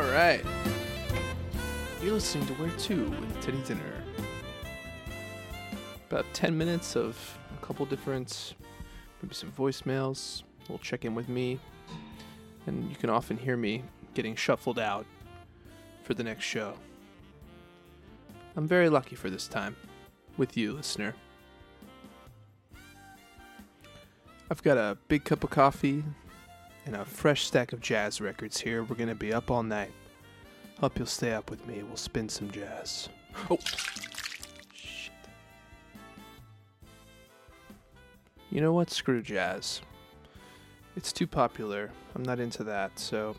All right. You're listening to Where To with Teddy Dinner. About 10 minutes of a couple different, maybe some voicemails, a little check in with me, and you can often hear me getting shuffled out for the next show. I'm very lucky for this time with you, listener. I've got a big cup of coffee and a fresh stack of jazz records here. We're going to be up all night. Hope you'll stay up with me. We'll spin some jazz. Oh! Shit. You know what? Screw jazz. It's too popular. I'm not into that, so.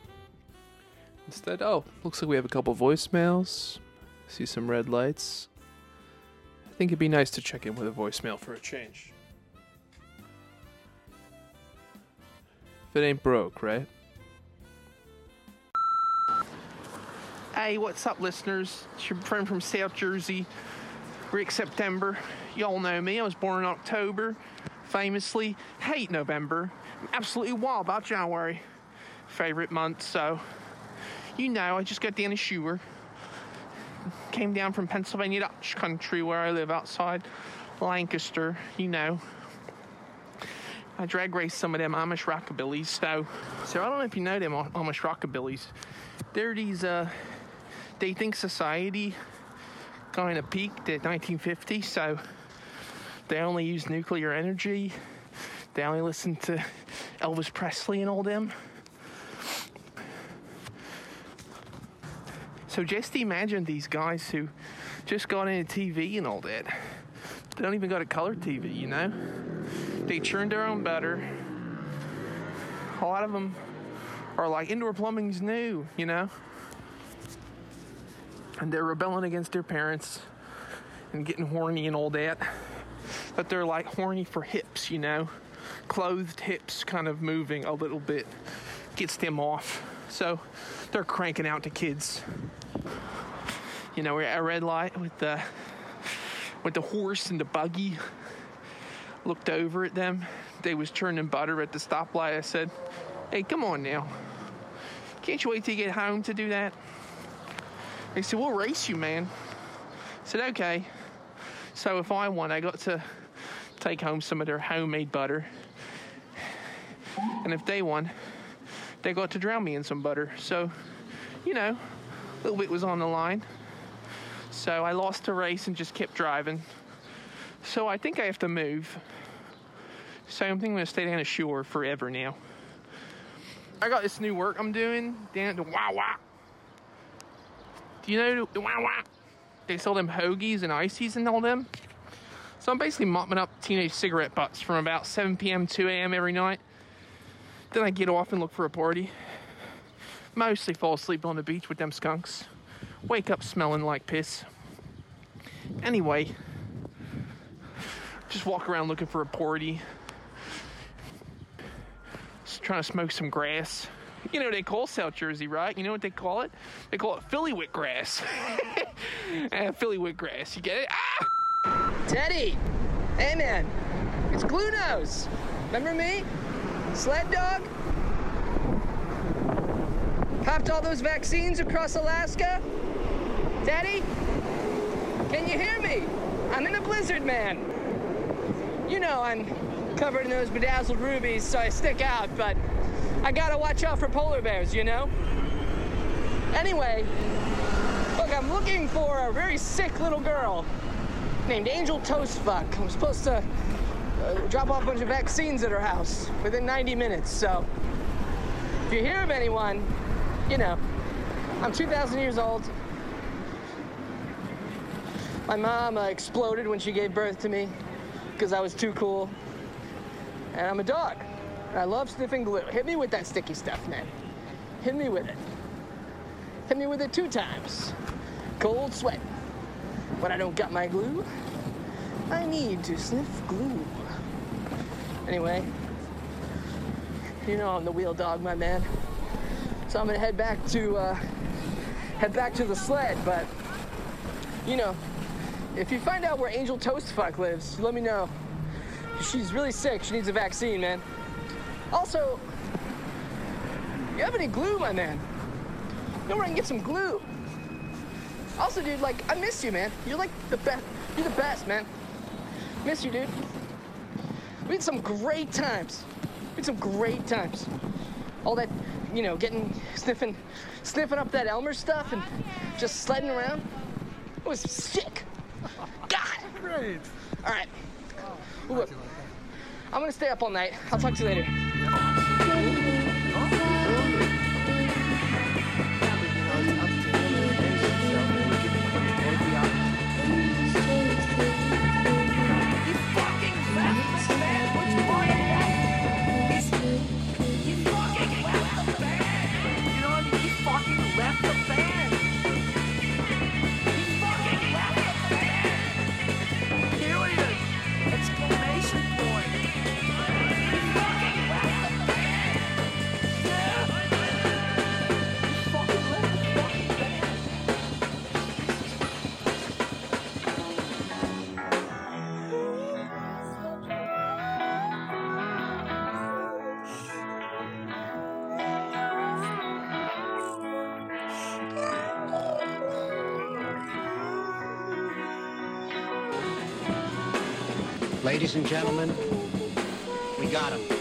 Instead, oh, looks like we have a couple voicemails. See some red lights. I think it'd be nice to check in with a voicemail for a change. If it ain't broke, right? Hey, what's up, listeners? It's your friend from South Jersey, Rick September. Y'all know me. I was born in October. Famously, hate November. Absolutely wild about January. Favorite month, so you know, I just got down to Schuer. Came down from Pennsylvania Dutch country where I live outside Lancaster, you know. I drag race some of them Amish rockabillys, so so I don't know if you know them Amish rockabillys. They're these uh they think society kind of peaked at 1950, so they only use nuclear energy. They only listen to Elvis Presley and all them. So just imagine these guys who just got into TV and all that. They don't even got a color TV, you know? They churn their own butter. A lot of them are like indoor plumbing's new, you know? and they're rebelling against their parents and getting horny and all that. But they're like horny for hips, you know, clothed hips kind of moving a little bit gets them off. So they're cranking out to kids. You know, we're at a red light with the with the horse and the buggy. Looked over at them. They was churning butter at the stoplight. I said, "Hey, come on now. Can't you wait till you get home to do that?" They said, We'll race you, man. I said, Okay. So if I won, I got to take home some of their homemade butter. And if they won, they got to drown me in some butter. So, you know, a little bit was on the line. So I lost the race and just kept driving. So I think I have to move. So I'm thinking I'm gonna stay down the shore forever now. I got this new work I'm doing down at the Wawa do you know they sell them hoagies and ices and all them? So I'm basically mopping up teenage cigarette butts from about 7 p.m. 2 a.m. every night. Then I get off and look for a party. Mostly fall asleep on the beach with them skunks. Wake up smelling like piss. Anyway, just walk around looking for a porty. Just trying to smoke some grass. You know they call South Jersey, right? You know what they call it? They call it Philly wheatgrass. uh, Philly wit grass. You get it? Ah! Teddy! Hey man, it's Glue Nose. Remember me? Sled dog? Popped all those vaccines across Alaska? Teddy? Can you hear me? I'm in a blizzard, man. You know I'm covered in those bedazzled rubies, so I stick out, but I gotta watch out for polar bears, you know? Anyway, look, I'm looking for a very sick little girl named Angel Toastfuck. I'm supposed to uh, drop off a bunch of vaccines at her house within 90 minutes, so if you hear of anyone, you know, I'm 2,000 years old. My mom uh, exploded when she gave birth to me because I was too cool. And I'm a dog. I love sniffing glue. Hit me with that sticky stuff, man. Hit me with it. Hit me with it two times. Cold sweat. When I don't got my glue, I need to sniff glue. Anyway, you know I'm the wheel dog, my man. So I'm gonna head back to uh, head back to the sled. But you know, if you find out where Angel Toastfuck lives, let me know. She's really sick. She needs a vaccine, man. Also, you have any glue, my man? know where I can get some glue. Also, dude, like, I miss you, man. You're like the best. You're the best, man. Miss you, dude. We had some great times. We had some great times. All that, you know, getting, sniffing, sniffing up that Elmer stuff and just sledding around. It was sick. God. Great. All right. I'm gonna stay up all night. I'll talk to you later. Ladies and gentlemen, we got him.